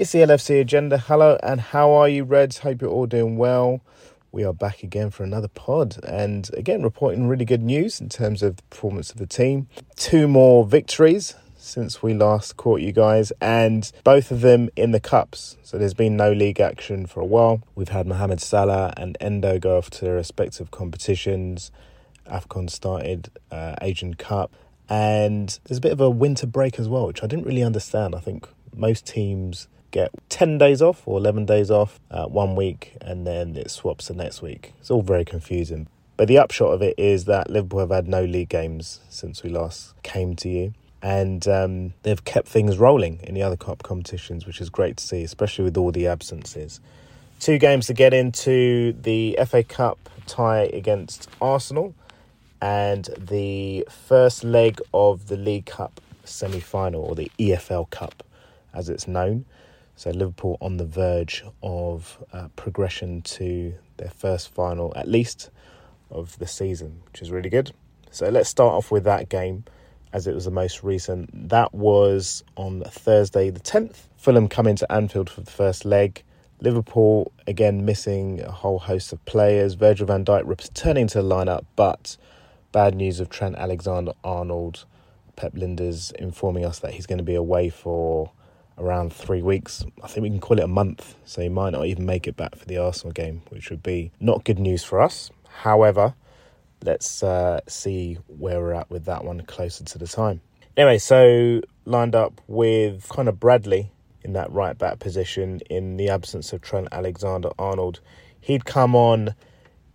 It's the LFC agenda. Hello, and how are you, Reds? Hope you're all doing well. We are back again for another pod, and again, reporting really good news in terms of the performance of the team. Two more victories since we last caught you guys, and both of them in the cups. So there's been no league action for a while. We've had Mohamed Salah and Endo go off to their respective competitions. AFCON started, uh, Asian Cup, and there's a bit of a winter break as well, which I didn't really understand. I think most teams get 10 days off or 11 days off uh, one week and then it swaps the next week. It's all very confusing. But the upshot of it is that Liverpool have had no league games since we last came to you. And um, they've kept things rolling in the other cup competitions, which is great to see, especially with all the absences. Two games to get into the FA Cup tie against Arsenal and the first leg of the League Cup semi final, or the EFL Cup as it's known. So Liverpool on the verge of uh, progression to their first final, at least of the season, which is really good. So let's start off with that game, as it was the most recent. That was on Thursday the 10th. Fulham coming to Anfield for the first leg. Liverpool again missing a whole host of players. Virgil van Dijk returning to the lineup, but bad news of Trent Alexander Arnold. Pep Lijnders informing us that he's going to be away for around three weeks. I think we can call it a month, so he might not even make it back for the Arsenal game, which would be not good news for us. However, let's uh, see where we're at with that one closer to the time. Anyway, so lined up with Conor Bradley in that right back position in the absence of Trent Alexander Arnold. He'd come on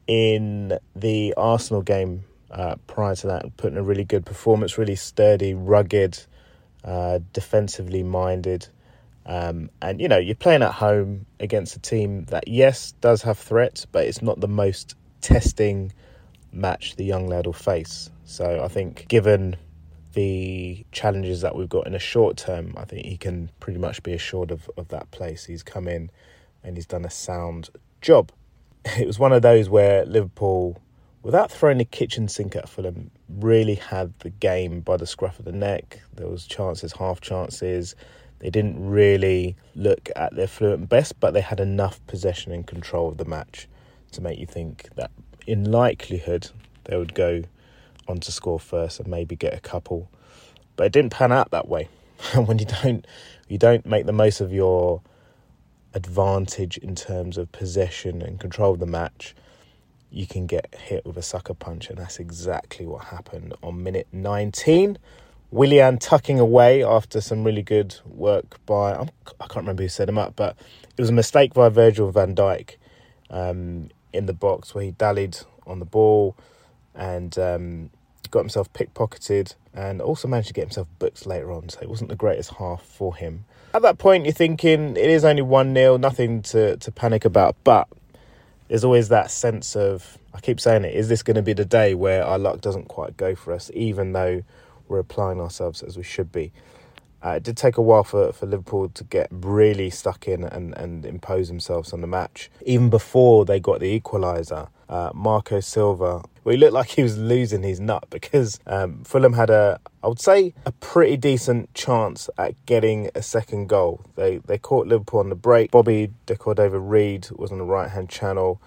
in the Arsenal game uh, prior to that, putting a really good performance, really sturdy, rugged, uh, defensively minded. Um, and you know, you're playing at home against a team that, yes, does have threats, but it's not the most testing match the young lad will face. So I think, given the challenges that we've got in a short term, I think he can pretty much be assured of, of that place. He's come in and he's done a sound job. It was one of those where Liverpool, without throwing the kitchen sink at Fulham, really had the game by the scruff of the neck. There was chances, half chances. They didn't really look at their fluent best, but they had enough possession and control of the match to make you think that, in likelihood, they would go on to score first and maybe get a couple. But it didn't pan out that way. And when you don't, you don't make the most of your advantage in terms of possession and control of the match. You can get hit with a sucker punch, and that's exactly what happened on minute 19 Willian tucking away after some really good work by I'm, I can not remember who set him up, but it was a mistake by Virgil van Dijk um, in the box where he dallied on the ball and um, got himself pickpocketed and also managed to get himself booked later on. So it wasn't the greatest half for him. At that point, you're thinking it is only 1 0, nothing to, to panic about, but there's always that sense of, I keep saying it, is this going to be the day where our luck doesn't quite go for us, even though we're applying ourselves as we should be. Uh, it did take a while for, for Liverpool to get really stuck in and, and impose themselves on the match. Even before they got the equaliser, uh, Marco Silva, well, he looked like he was losing his nut because um, Fulham had a, I would say, a pretty decent chance at getting a second goal. They they caught Liverpool on the break. Bobby De Cordova-Reid was on the right hand channel,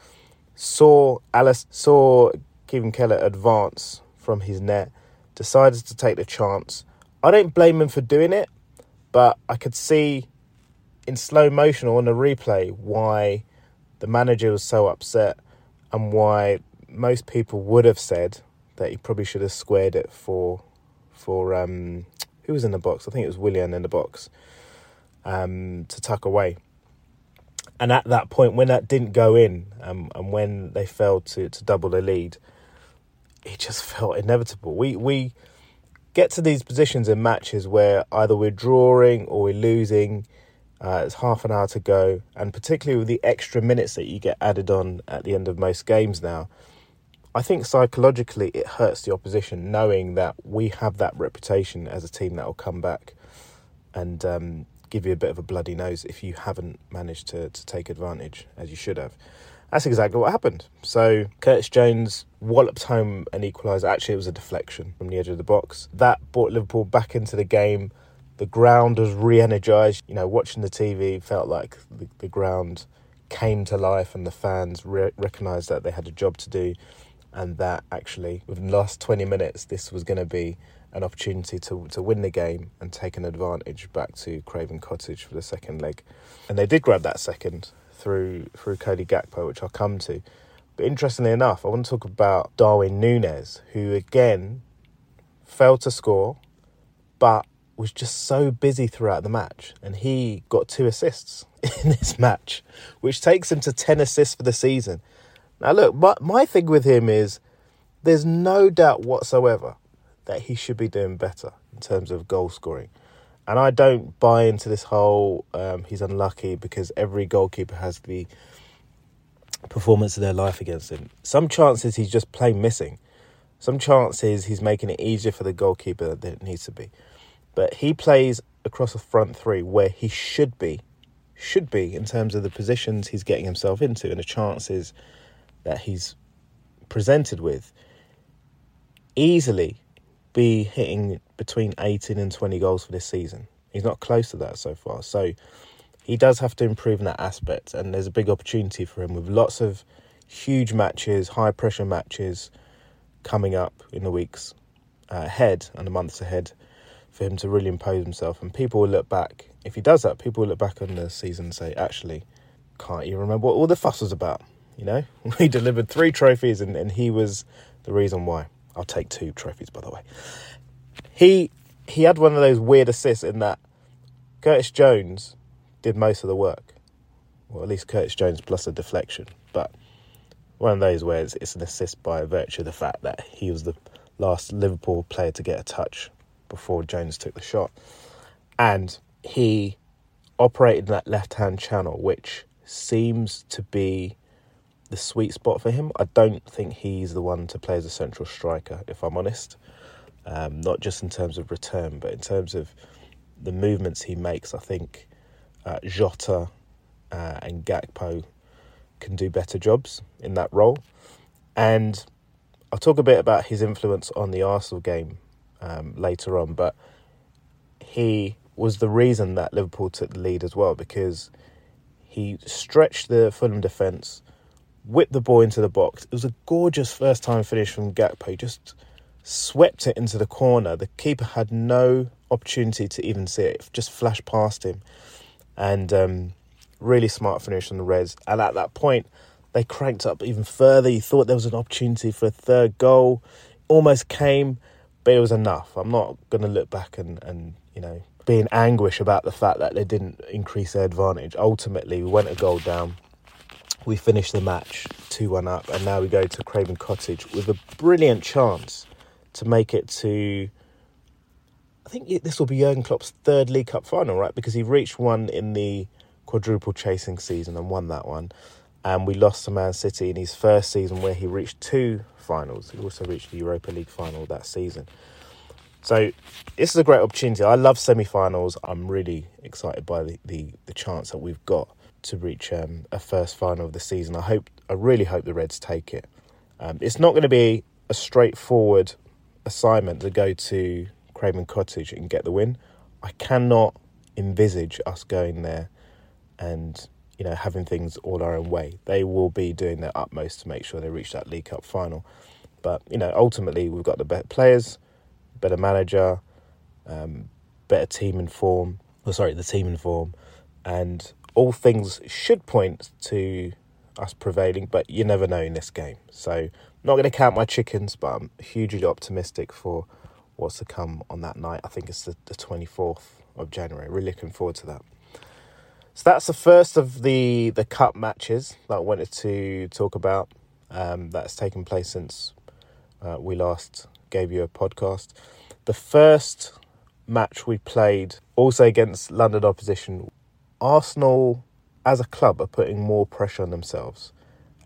saw Alice, saw Caoimhin Kelleher advance from his net decided to take the chance. I don't blame him for doing it, but I could see in slow motion or on the replay why the manager was so upset and why most people would have said that he probably should have squared it for for um, who was in the box. I think it was Willian in the box um, to tuck away. And at that point, when that didn't go in, um, and when they failed to to double the lead, it just felt inevitable. We we get to these positions in matches where either we're drawing or we're losing. Uh, it's half an hour to go, and particularly with the extra minutes that you get added on at the end of most games now, I think psychologically it hurts the opposition knowing that we have that reputation as a team that will come back and um, give you a bit of a bloody nose if you haven't managed to, to take advantage as you should have. That's exactly what happened. So Curtis Jones walloped home an equaliser. Actually, it was a deflection from the edge of the box. That brought Liverpool back into the game. The ground was re energized. You know, watching the TV felt like the, the ground came to life and the fans re- recognized that they had a job to do and that actually within the last 20 minutes this was going to be an opportunity to, to win the game and take an advantage back to Craven Cottage for the second leg. And they did grab that second through through Cody Gakpo, which I'll come to. But interestingly enough, I want to talk about Darwin Nunez, who again failed to score, but was just so busy throughout the match. And he got two assists in this match, which takes him to 10 assists for the season. Now, look, my, my thing with him is there's no doubt whatsoever that he should be doing better in terms of goal scoring. And I don't buy into this whole um, he's unlucky because every goalkeeper has the performance of their life against him. Some chances he's just plain missing. Some chances he's making it easier for the goalkeeper than it needs to be. But he plays across the front three where he should be, should be in terms of the positions he's getting himself into and the chances that he's presented with. Easily be hitting between 18 and 20 goals for this season. He's not close to that so far. So he does have to improve in that aspect, and there's a big opportunity for him with lots of huge matches, high pressure matches coming up in the weeks uh, ahead and the months ahead for him to really impose himself. And people will look back, if he does that, people will look back on the season and say, actually, can't you remember what all the fuss was about? You know, we delivered three trophies and, and he was the reason why. I'll take two trophies, by the way. He he had one of those weird assists in that Curtis Jones did most of the work. Well, at least Curtis Jones plus a deflection. But one of those where it's, it's an assist by virtue of the fact that he was the last Liverpool player to get a touch before Jones took the shot. And he operated in that left hand channel, which seems to be the sweet spot for him. I don't think he's the one to play as a central striker, if I'm honest. Um, not just in terms of return, but in terms of the movements he makes. I think uh, Jota uh, and Gakpo can do better jobs in that role. And I'll talk a bit about his influence on the Arsenal game um, later on, but he was the reason that Liverpool took the lead as well because he stretched the Fulham defence, whipped the ball into the box. It was a gorgeous first time finish from Gakpo. Just swept it into the corner. The keeper had no opportunity to even see it. Just flashed past him, and um, really smart finish on the Reds. And at that point, they cranked up even further. You thought there was an opportunity for a third goal. Almost came, but it was enough. I'm not going to look back and, and you know be in anguish about the fact that they didn't increase their advantage. Ultimately, we went a goal down. We finish the match 2 1 up, and now we go to Craven Cottage with a brilliant chance to make it to. I think this will be Jurgen Klopp's third League Cup final, right? Because he reached one in the quadruple chasing season and won that one. And we lost to Man City in his first season where he reached two finals. He also reached the Europa League final that season. So this is a great opportunity. I love semi-finals. I'm really excited by the, the, the chance that we've got to reach um, a first final of the season. I hope, I really hope the Reds take it. Um, it's not going to be a straightforward assignment to go to Craven Cottage and get the win. I cannot envisage us going there and you know having things all our own way. They will be doing their utmost to make sure they reach that League Cup final. But you know, ultimately, we've got the better players, better manager, um, better team in form. Oh, sorry, the team in form, and all things should point to us prevailing. But you never know in this game. So, I'm not going to count my chickens, but I'm hugely optimistic for what's to come on that night. I think it's the, the 24th of January. Really looking forward to that. So that's the first of the the cup matches that I wanted to talk about. Um, that's taken place since uh, we last gave you a podcast. The first match we played, also against London opposition, Arsenal as a club are putting more pressure on themselves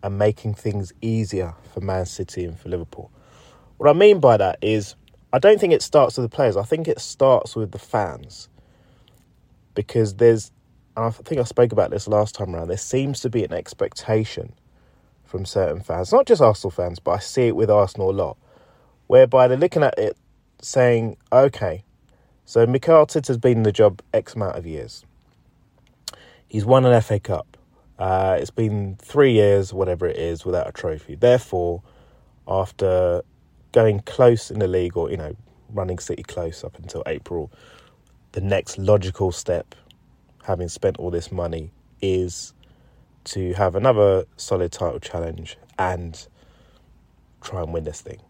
and making things easier for Man City and for Liverpool. What I mean by that is, I don't think it starts with the players. I think it starts with the fans because there's and I think I spoke about this last time around, there seems to be an expectation from certain fans, not just Arsenal fans, but I see it with Arsenal a lot, whereby they're looking at it saying, okay, So Mikel Arteta's been in the job X amount of years. He's won an FA Cup. Uh, it's been three years, whatever it is, without a trophy. Therefore, after going close in the league, or you know, running City close up until April, the next logical step, having spent all this money, is to have another solid title challenge and try and win this thing.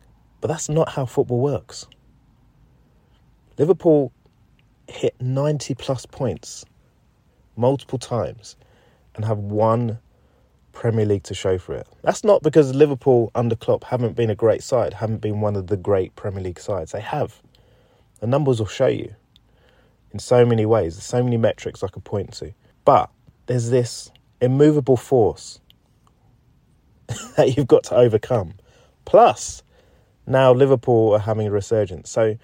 But that's not how football works. Liverpool hit 90 plus points multiple times and have one Premier League to show for it. That's not because Liverpool under Klopp haven't been a great side, haven't been one of the great Premier League sides. They have. The numbers will show you in so many ways. There's so many metrics I could point to. But there's this immovable force that you've got to overcome. Plus, now Liverpool are having a resurgence. So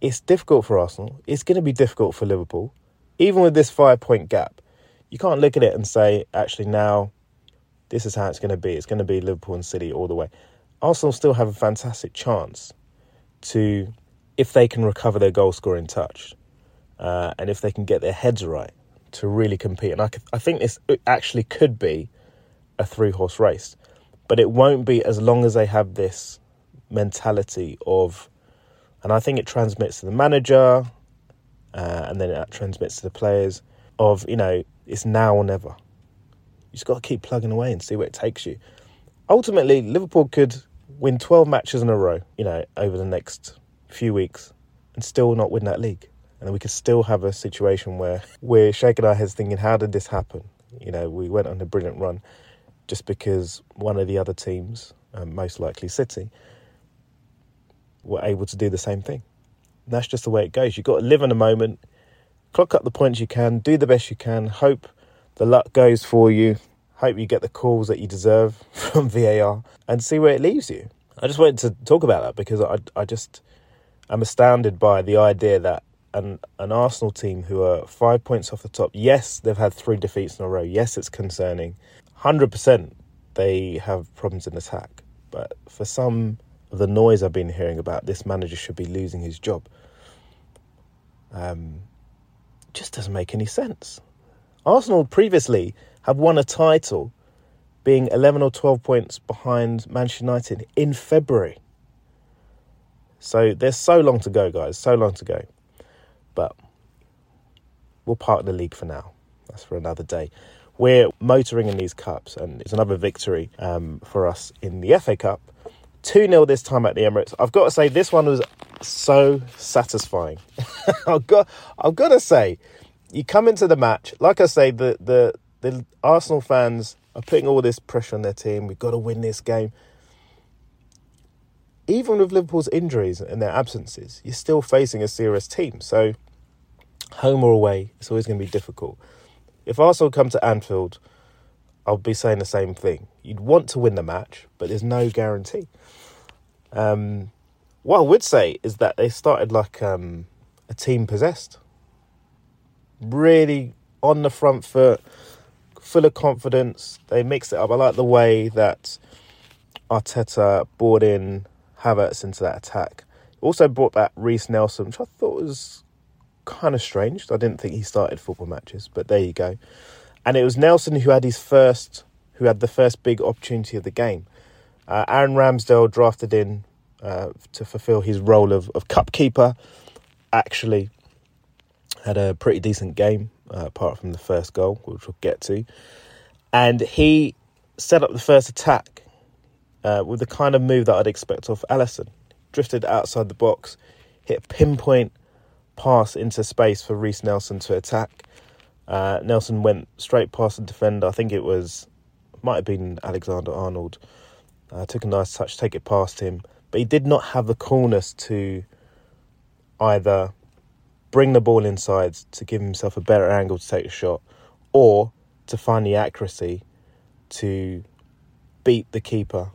it's difficult for Arsenal. It's going to be difficult for Liverpool. Even with this five point gap, you can't look at it and say, actually, now this is how it's going to be. It's going to be Liverpool and City all the way. Arsenal still have a fantastic chance to, if they can recover their goal scoring touch uh, and if they can get their heads right, to really compete. And I, I think this actually could be a three horse race, but it won't be as long as they have this mentality of, and I think it transmits to the manager, uh, and then it transmits to the players of you know it's now or never. You just got to keep plugging away and see where it takes you. Ultimately, Liverpool could win 12 matches in a row, you know, over the next few weeks and still not win that league. And we could still have a situation where we're shaking our heads thinking, how did this happen? You know, we went on a brilliant run just because one of the other teams, um, most likely City, were able to do the same thing. That's just the way it goes. You've got to live in the moment, clock up the points you can, do the best you can, hope the luck goes for you, hope you get the calls that you deserve from VAR, and see where it leaves you. I just wanted to talk about that because I, I just am astounded by the idea that an, an Arsenal team who are five points off the top, yes, they've had three defeats in a row. Yes, it's concerning. 100% they have problems in attack. But for some the noise I've been hearing about this manager should be losing his job, um, just doesn't make any sense. Arsenal previously have won a title being 11 or 12 points behind Manchester United in February. So there's so long to go, guys, so long to go. But we'll park the league for now. That's for another day. We're motoring in these cups, and it's another victory um, for us in the FA Cup. 2 0 this time at the Emirates. I've got to say, this one was so satisfying. I've, got, I've got to say, you come into the match, like I say, the, the, the Arsenal fans are putting all this pressure on their team. We've got to win this game. Even with Liverpool's injuries and their absences, you're still facing a serious team. So, home or away, it's always going to be difficult. If Arsenal come to Anfield, I'll be saying the same thing. You'd want to win the match, but there's no guarantee. Um, what I would say is that they started like um, a team possessed. Really on the front foot, full of confidence. They mixed it up. I like the way that Arteta brought in Havertz into that attack. Also brought back Reiss Nelson, which I thought was kind of strange. I didn't think he started football matches, but there you go. And it was Nelson who had his first, who had the first big opportunity of the game. Uh, Aaron Ramsdale drafted in uh, to fulfill his role of, of cup keeper. Actually, had a pretty decent game uh, apart from the first goal, which we'll get to. And he set up the first attack uh, with the kind of move that I'd expect of Alisson. Drifted outside the box, hit pinpoint pass into space for Reiss Nelson to attack. Uh, Nelson went straight past the defender. I think it was, might have been Alexander Arnold. Uh, took a nice touch, take it past him, but he did not have the coolness to either bring the ball inside to give himself a better angle to take a shot, or to find the accuracy to beat the keeper,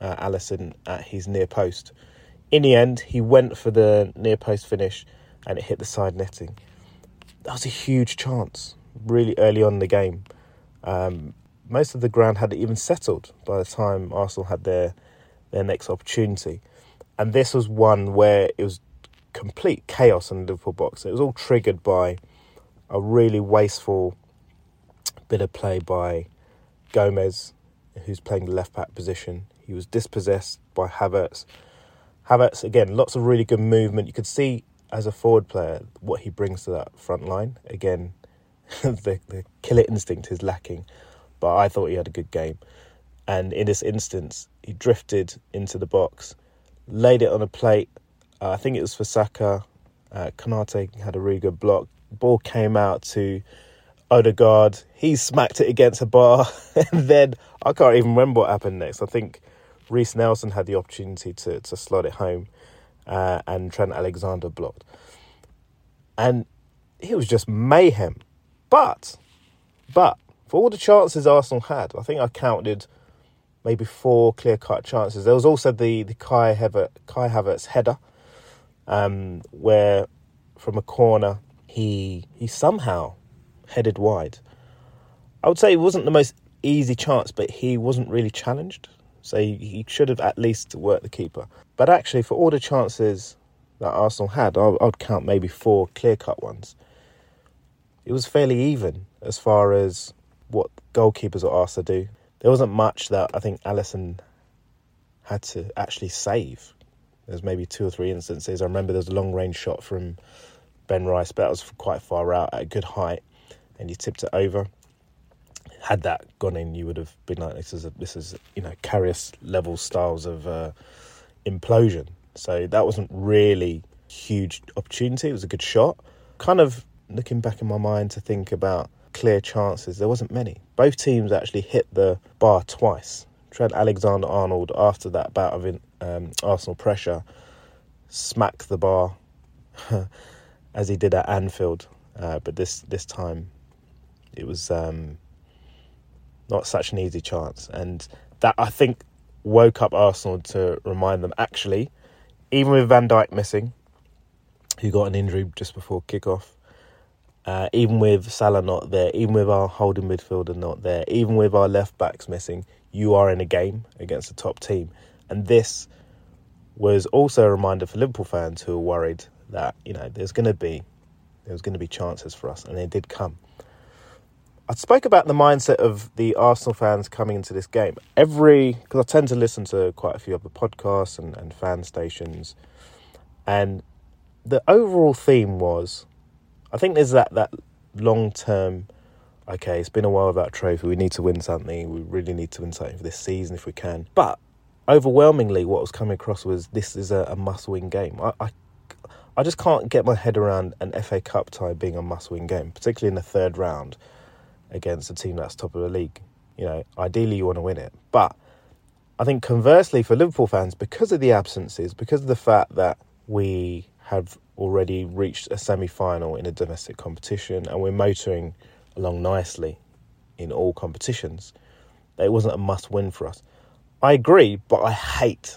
uh, Alisson, at his near post. In the end, he went for the near post finish and it hit the side netting. That was a huge chance, really early on in the game. Um, most of the ground hadn't even settled by the time Arsenal had their their next opportunity, and this was one where it was complete chaos in the Liverpool box. It was all triggered by a really wasteful bit of play by Gomez, who's playing the left back position. He was dispossessed by Havertz. Havertz, again, lots of really good movement. You could see as a forward player what he brings to that front line. Again, the, the killer instinct is lacking, but I thought he had a good game. And in this instance, he drifted into the box, laid it on a plate. Uh, I think it was for Saka. Uh, Konate had a really good block. Ball came out to Odegaard. He smacked it against a bar, and then I can't even remember what happened next. I think Reiss Nelson had the opportunity to to slot it home, uh, and Trent Alexander blocked, and it was just mayhem. But, but for all the chances Arsenal had, I think I counted maybe four clear cut chances. There was also the the Kai Havertz, Kai Havertz header, um, where from a corner he he somehow headed wide. I would say it wasn't the most easy chance, but he wasn't really challenged. So he, he should have at least worked the keeper. But actually, for all the chances that Arsenal had, I, I'd count maybe four clear cut ones. It was fairly even as far as what goalkeepers are asked to do. There wasn't much that I think Alisson had to actually save. There's maybe two or three instances. I remember there was a long range shot from Ben Rice, but that was quite far out at a good height, and he tipped it over. Had that gone in, you would have been like, "This is a, this is you know Karius level styles of uh, implosion." So that wasn't really huge opportunity. It was a good shot. Kind of looking back in my mind to think about clear chances, there wasn't many. Both teams actually hit the bar twice. Trent Alexander Arnold, after that bout of um, Arsenal pressure, smacked the bar as he did at Anfield. Uh, but this this time, it was um, not such an easy chance, and that I think woke up Arsenal to remind them actually, even with Van Dijk missing, who got an injury just before kickoff, uh, even with Salah not there, even with our holding midfielder not there, even with our left backs missing, you are in a game against a top team, and this was also a reminder for Liverpool fans who were worried that you know there's going to be there was going to be chances for us, and they did come. I spoke about the mindset of the Arsenal fans coming into this game. Every because I tend to listen to quite a few other podcasts and, and fan stations, and the overall theme was, I think there's that that long term. Okay, it's been a while without a trophy. We need to win something. We really need to win something for this season if we can. But overwhelmingly, what was coming across was this is a, a must-win game. I, I I just can't get my head around an FA Cup tie being a must-win game, particularly in the third round against a team that's top of the league. You know, ideally you want to win it, but I think conversely for Liverpool fans, because of the absences, because of the fact that we have already reached a semi-final in a domestic competition and we're motoring along nicely in all competitions, it wasn't a must-win for us. I agree, but I hate,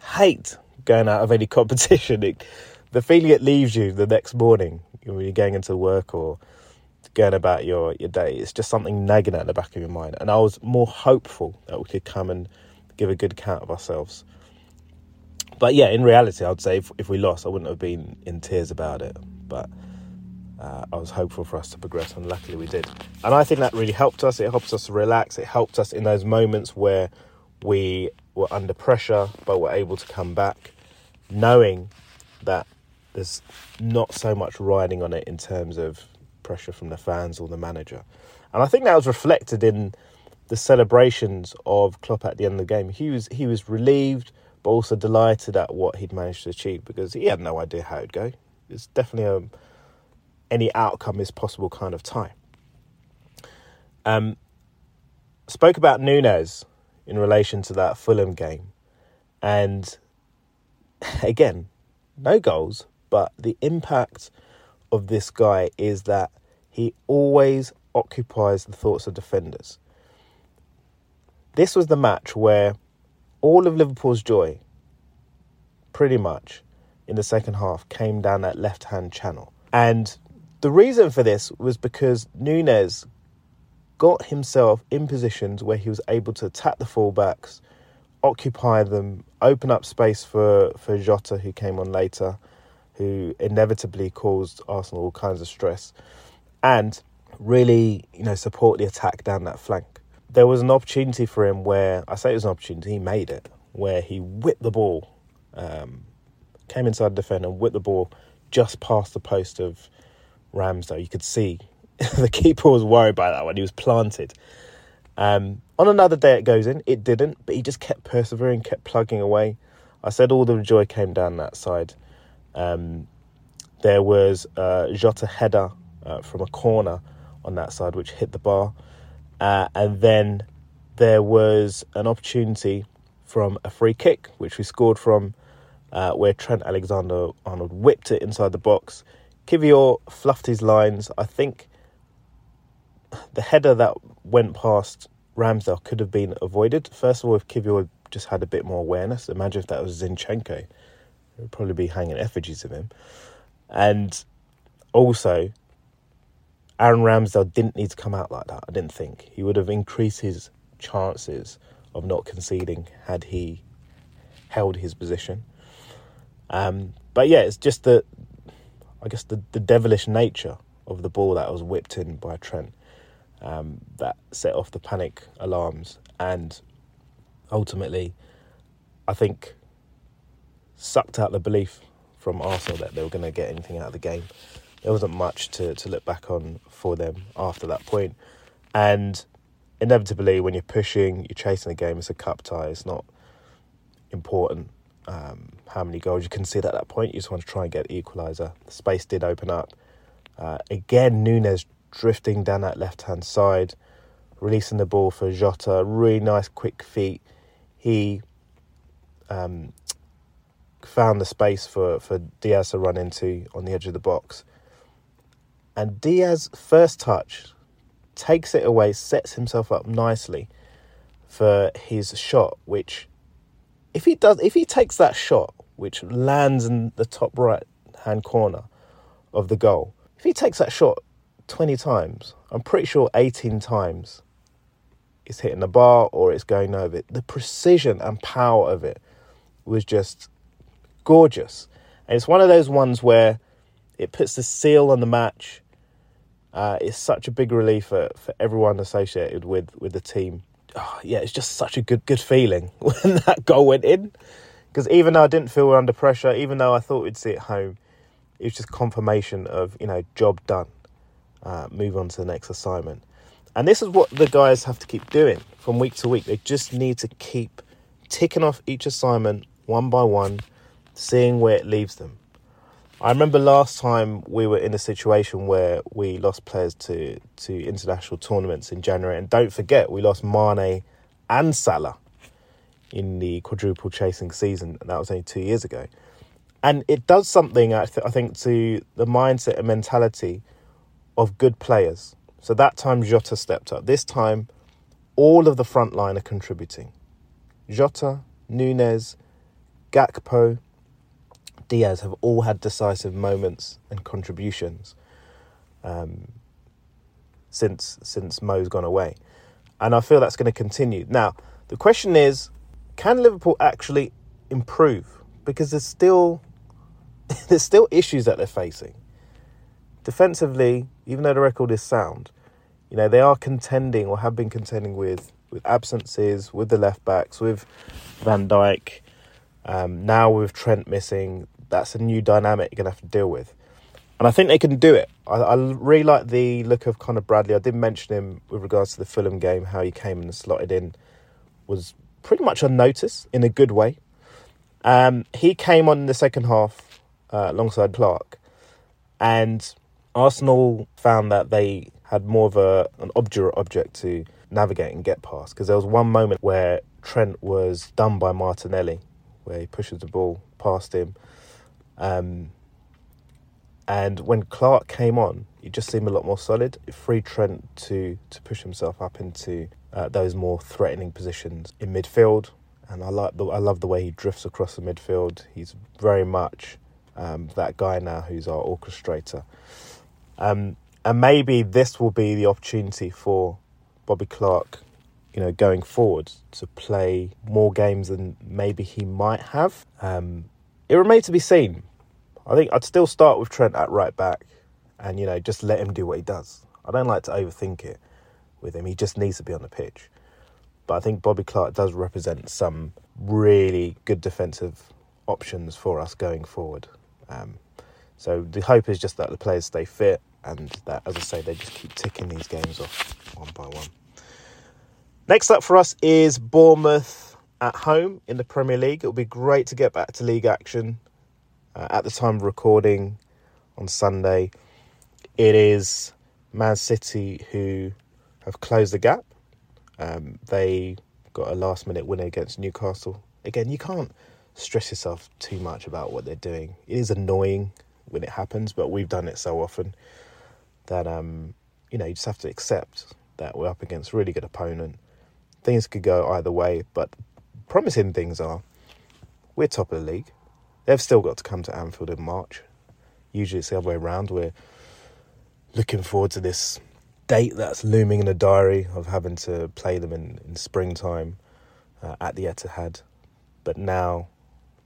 hate going out of any competition. It, the feeling it leaves you the next morning when you're going into work or going about your, your day, it's just something nagging at the back of your mind. And I was more hopeful that we could come and give a good account of ourselves. But yeah, in reality, I'd say if, if we lost, I wouldn't have been in tears about it. But uh, I was hopeful for us to progress, and luckily we did. And I think that really helped us. It helped us to relax. It helped us in those moments where we were under pressure, but were able to come back, knowing that there's not so much riding on it in terms of pressure from the fans or the manager. And I think that was reflected in the celebrations of Klopp at the end of the game. He was he was relieved, but also delighted at what he'd managed to achieve because he had no idea how it'd go. It's definitely a any outcome is possible kind of time. Um, spoke about Nunez in relation to that Fulham game, and again, no goals, but the impact of this guy is that he always occupies the thoughts of defenders. This was the match where all of Liverpool's joy, pretty much, in the second half came down that left hand channel. And the reason for this was because Nunez got himself in positions where he was able to attack the fullbacks, occupy them, open up space for, for Jota, who came on later, who inevitably caused Arsenal all kinds of stress, and really, you know, support the attack down that flank. There was an opportunity for him where I say it was an opportunity, he made it, where he whipped the ball, um, came inside the defender and whipped the ball just past the post of Ramsdale. You could see the keeper was worried by that when he was planted. Um, on another day it goes in, it didn't, but he just kept persevering, kept plugging away. I said all the joy came down that side. Um, there was a Jota header uh, from a corner on that side which hit the bar. Uh, and then there was an opportunity from a free kick, which we scored from, uh, where Trent Alexander Arnold whipped it inside the box. Kiwior fluffed his lines. I think the header that went past Ramsdale could have been avoided. First of all, if Kiwior just had a bit more awareness, imagine if that was Zinchenko. It would probably be hanging effigies of him. And also, Aaron Ramsdale didn't need to come out like that, I didn't think. He would have increased his chances of not conceding had he held his position. Um, but yeah, it's just the, I guess, the, the devilish nature of the ball that was whipped in by Trent um, that set off the panic alarms and ultimately, I think, sucked out the belief from Arsenal that they were going to get anything out of the game there wasn't much to, to look back on for them after that point. And inevitably, when you're pushing, you're chasing the game, it's a cup tie. It's not important um, how many goals you can see at that point. You just want to try and get the equaliser. The space did open up. Uh, again, Nunez drifting down that left hand side, releasing the ball for Jota. Really nice, quick feet. He um, found the space for, for Diaz to run into on the edge of the box. And Diaz, first touch, takes it away, sets himself up nicely for his shot, which if he does if he takes that shot, which lands in the top right hand corner of the goal, if he takes that shot 20 times, I'm pretty sure 18 times it's hitting the bar or it's going over it. The precision and power of it was just gorgeous. And it's one of those ones where it puts the seal on the match uh, it's such a big relief for, for everyone associated with, with the team. Oh, yeah, it's just such a good good feeling when that goal went in. Because even though I didn't feel under pressure, even though I thought we'd see it home, it was just confirmation of you know job done. Uh, move on to the next assignment, and this is what the guys have to keep doing from week to week. They just need to keep ticking off each assignment one by one, seeing where it leaves them. I remember last time we were in a situation where we lost players to, to international tournaments in January. And don't forget, we lost Mane and Salah in the quadruple chasing season. and That was only two years ago. And it does something, I, th- I think, to the mindset and mentality of good players. So that time Jota stepped up. This time, all of the front line are contributing. Jota, Nunez, Gakpo, Diaz have all had decisive moments and contributions um, since since Mo's gone away, and I feel that's going to continue. Now, the question is, can Liverpool actually improve? Because there's still there's still issues that they're facing. Defensively, even though the record is sound, you know they are contending or have been contending with with absences, with the left backs, with Van Dijk. Um, now with Trent missing, that's a new dynamic you're going to have to deal with. And I think they can do it. I, I really like the look of Conor Bradley. I did mention him with regards to the Fulham game, how he came and slotted in was pretty much unnoticed in a good way. Um, he came on in the second half uh, alongside Clark, and Arsenal found that they had more of a an obdurate object to navigate and get past because there was one moment where Trent was done by Martinelli, where he pushes the ball past him um, and when Clark came on, he just seemed a lot more solid. It freed Trent to to push himself up into uh, those more threatening positions in midfield. And I like the I love the way he drifts across the midfield. He's very much um, that guy now who's our orchestrator. Um, and maybe this will be the opportunity for Bobby Clark, you know, going forward to play more games than maybe he might have. Um, it remains to be seen. I think I'd still start with Trent at right back and, you know, just let him do what he does. I don't like to overthink it with him. He just needs to be on the pitch. But I think Bobby Clark does represent some really good defensive options for us going forward. Um, so the hope is just that the players stay fit and that, as I say, they just keep ticking these games off one by one. Next up for us is Bournemouth at home in the Premier League. It'll be great to get back to league action. Uh, at the time of recording on Sunday, it is Man City who have closed the gap. Um, they got a last minute win against Newcastle. Again, you can't stress yourself too much about what they're doing. It is annoying when it happens, but we've done it so often that um, you know you just have to accept that we're up against a really good opponent. Things could go either way, but promising things are we're top of the league. They've still got to come to Anfield in March. Usually it's the other way around. We're looking forward to this date that's looming in the diary of having to play them in, in springtime uh, at the Etihad. But now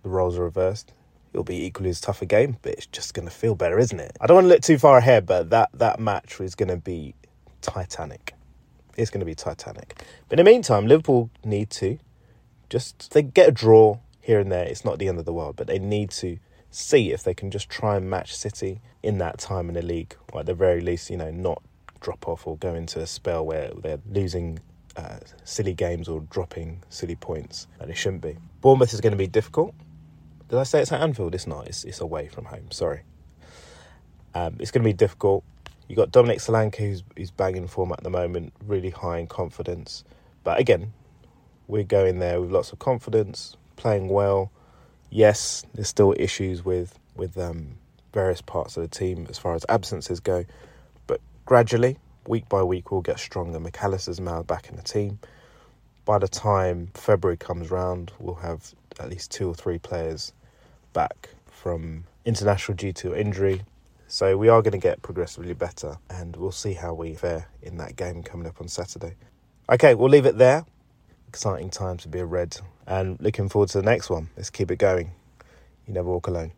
the roles are reversed. It'll be equally as tough a game, but it's just going to feel better, isn't it? I don't want to look too far ahead, but that, that match is going to be titanic. It's going to be titanic. But in the meantime, Liverpool need to just they get a draw here and there. It's not the end of the world, but they need to see if they can just try and match City in that time in the league, or at the very least, you know, not drop off or go into a spell where they're losing uh, silly games or dropping silly points and it shouldn't be. Bournemouth is going to be difficult. Did I say it's at Anfield? It's not. It's, it's away from home. Sorry. Um, it's going to be difficult. You got Dominic Solanke, who's, who's banging form at the moment, really high in confidence. But again, we're going there with lots of confidence, playing well. Yes, there's still issues with with um, various parts of the team as far as absences go, but gradually, week by week, we'll get stronger. Mac Allister's now back in the team. By the time February comes round, we'll have at least two or three players back from international due to injury. So we are going to get progressively better, and we'll see how we fare in that game coming up on Saturday. Okay, we'll leave it there. Exciting time to be a Red, and looking forward to the next one. Let's keep it going. You never walk alone.